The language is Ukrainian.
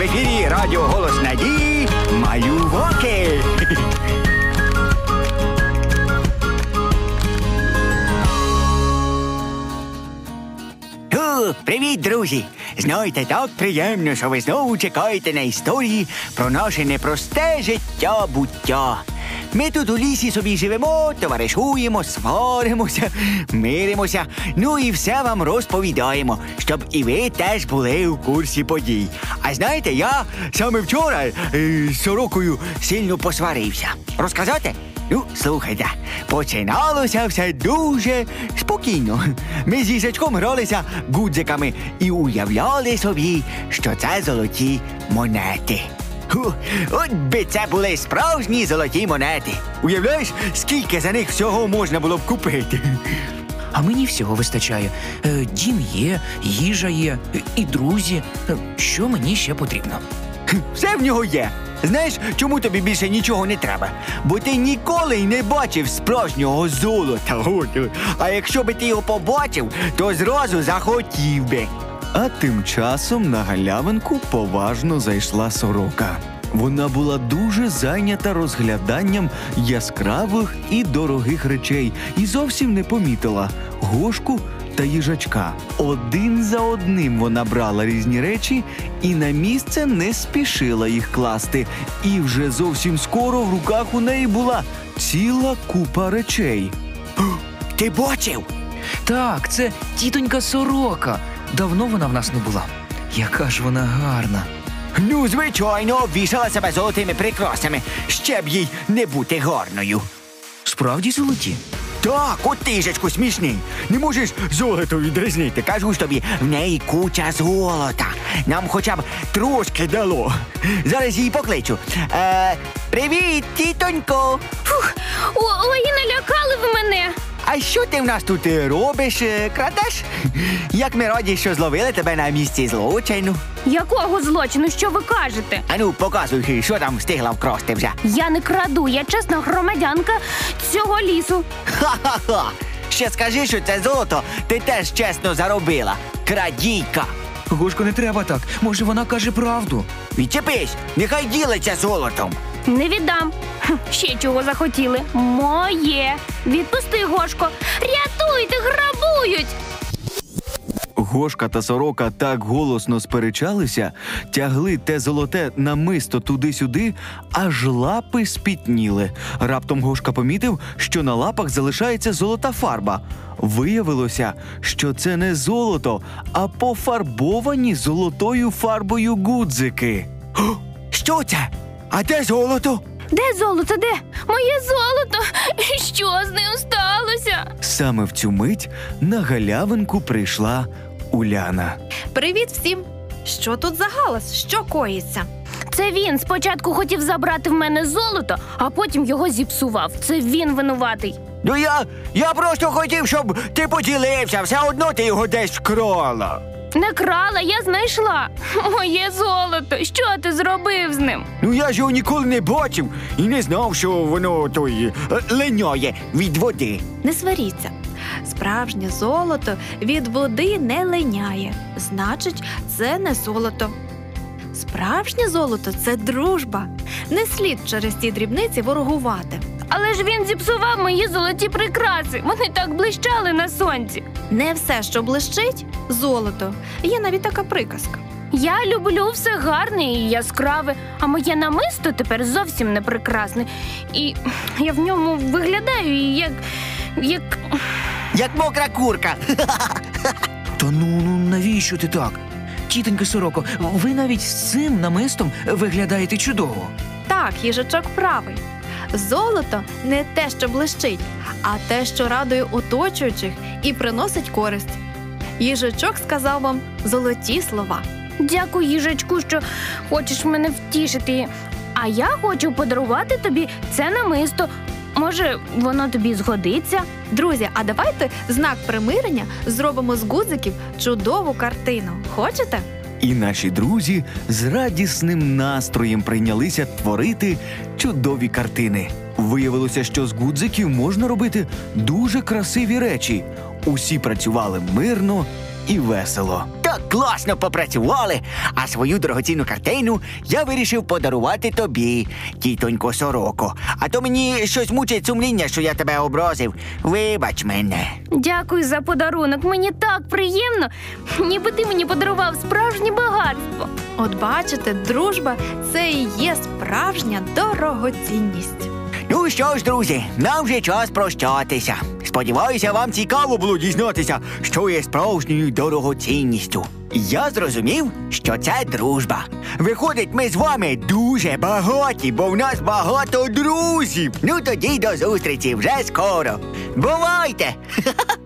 в ефірі Радіо Голос Надії Малюваки. О, привіт, друзі! Знаєте, так приємно, що ви знову чекаєте на історії про наше непросте життя буття. Ми тут у лісі собі живемо, товаришуємо, сваримося, миримося, ну і все вам розповідаємо, щоб і ви теж були у курсі подій. А знаєте, я саме вчора з сорокою сильно посварився. Розказати? Ну, слухайте, починалося все дуже спокійно. Ми з їжачком гралися гудзиками і уявляли собі, що це золоті монети. Ху, от би це були справжні золоті монети. Уявляєш, скільки за них всього можна було б купити? А мені всього вистачає. Е, Дім є, їжа є, і друзі. Е, Що мені ще потрібно? Все в нього є. Знаєш, чому тобі більше нічого не треба? Бо ти ніколи й не бачив справжнього золота. А якщо би ти його побачив, то зразу захотів би. А тим часом на галявинку поважно зайшла сорока. Вона була дуже зайнята розгляданням яскравих і дорогих речей і зовсім не помітила гошку та їжачка. Один за одним вона брала різні речі і на місце не спішила їх класти. І вже зовсім скоро в руках у неї була ціла купа речей. Ти бачив? Так, це тітонька сорока. Давно вона в нас не була. Яка ж вона гарна. Ну, звичайно, обвішала себе золотими прикрасами, ще б їй не бути гарною. Справді золоті. Так, от тижечку смішний. Не можеш золото відрізнити. Кажу ж тобі, в неї куча золота. Нам хоча б трошки дало. Зараз її покличу. Е, привіт, тітонько. Фух, о, ой. А що ти в нас тут е, робиш? Е, Крадеш? Як ми раді, що зловили тебе на місці злочину. Якого злочину, що ви кажете? Ану, показуй, що там встигла вкрасти вже. Я не краду, я чесна громадянка цього лісу. Ха-ха-ха! Ще скажи, що це золото ти теж чесно заробила. Крадійка. Гошко, не треба так. Може, вона каже правду. Відчепись, нехай ділиться золотом. Не віддам. Ще чого захотіли. Моє. Відпусти, Гошко. Рятуйте, грабують. Гошка та сорока так голосно сперечалися, тягли те золоте намисто туди-сюди, аж лапи спітніли. Раптом Гошка помітив, що на лапах залишається золота фарба. Виявилося, що це не золото, а пофарбовані золотою фарбою гудзики. Що це? А де золото? Де золото? Де? Моє золото. Що з ним сталося? Саме в цю мить на галявинку прийшла Уляна. Привіт всім! Що тут за галас? Що коїться? Це він спочатку хотів забрати в мене золото, а потім його зіпсував. Це він винуватий. Ну я. Я просто хотів, щоб ти поділився, все одно ти його десь вкрала. Не крала, я знайшла. Моє золото. Що ти зробив з ним? Ну я ж його ніколи не бачив і не знав, що воно той е, линяє від води. Не сваріться. Справжнє золото від води не линяє. Значить, це не золото. Справжнє золото це дружба. Не слід через ці дрібниці ворогувати. Але ж він зіпсував мої золоті прикраси. Вони так блищали на сонці. Не все, що блищить, золото. Є навіть така приказка. Я люблю все гарне і яскраве, а моє намисто тепер зовсім не прекрасне. І я в ньому виглядаю як. як. Як мокра курка. Та ну, ну навіщо ти так? Тітонька сороко, ви навіть з цим намистом виглядаєте чудово. Так, їжачок правий. Золото не те, що блищить, а те, що радує оточуючих і приносить користь. Їжачок сказав вам золоті слова. Дякую, їжачку, що хочеш мене втішити. А я хочу подарувати тобі це намисто. Може, воно тобі згодиться? Друзі, а давайте знак примирення зробимо з гудзиків чудову картину. Хочете? І наші друзі з радісним настроєм прийнялися творити чудові картини. Виявилося, що з гудзиків можна робити дуже красиві речі. Усі працювали мирно і весело. так класно попрацювали, а свою дорогоцінну картину я вирішив подарувати тобі, тітонько сороко. А то мені щось мучить сумління, що я тебе образив. Вибач мене. Дякую за подарунок. Мені так приємно, ніби ти мені подарував справжнє багатство. От бачите, дружба це і є справжня дорогоцінність. Ну що ж, друзі, нам вже час прощатися. Сподіваюся, вам цікаво було дізнатися, що є справжньою дорогоцінністю. Я зрозумів, що це дружба. Виходить, ми з вами дуже багаті, бо в нас багато друзів. Ну тоді до зустрічі вже скоро. Бувайте!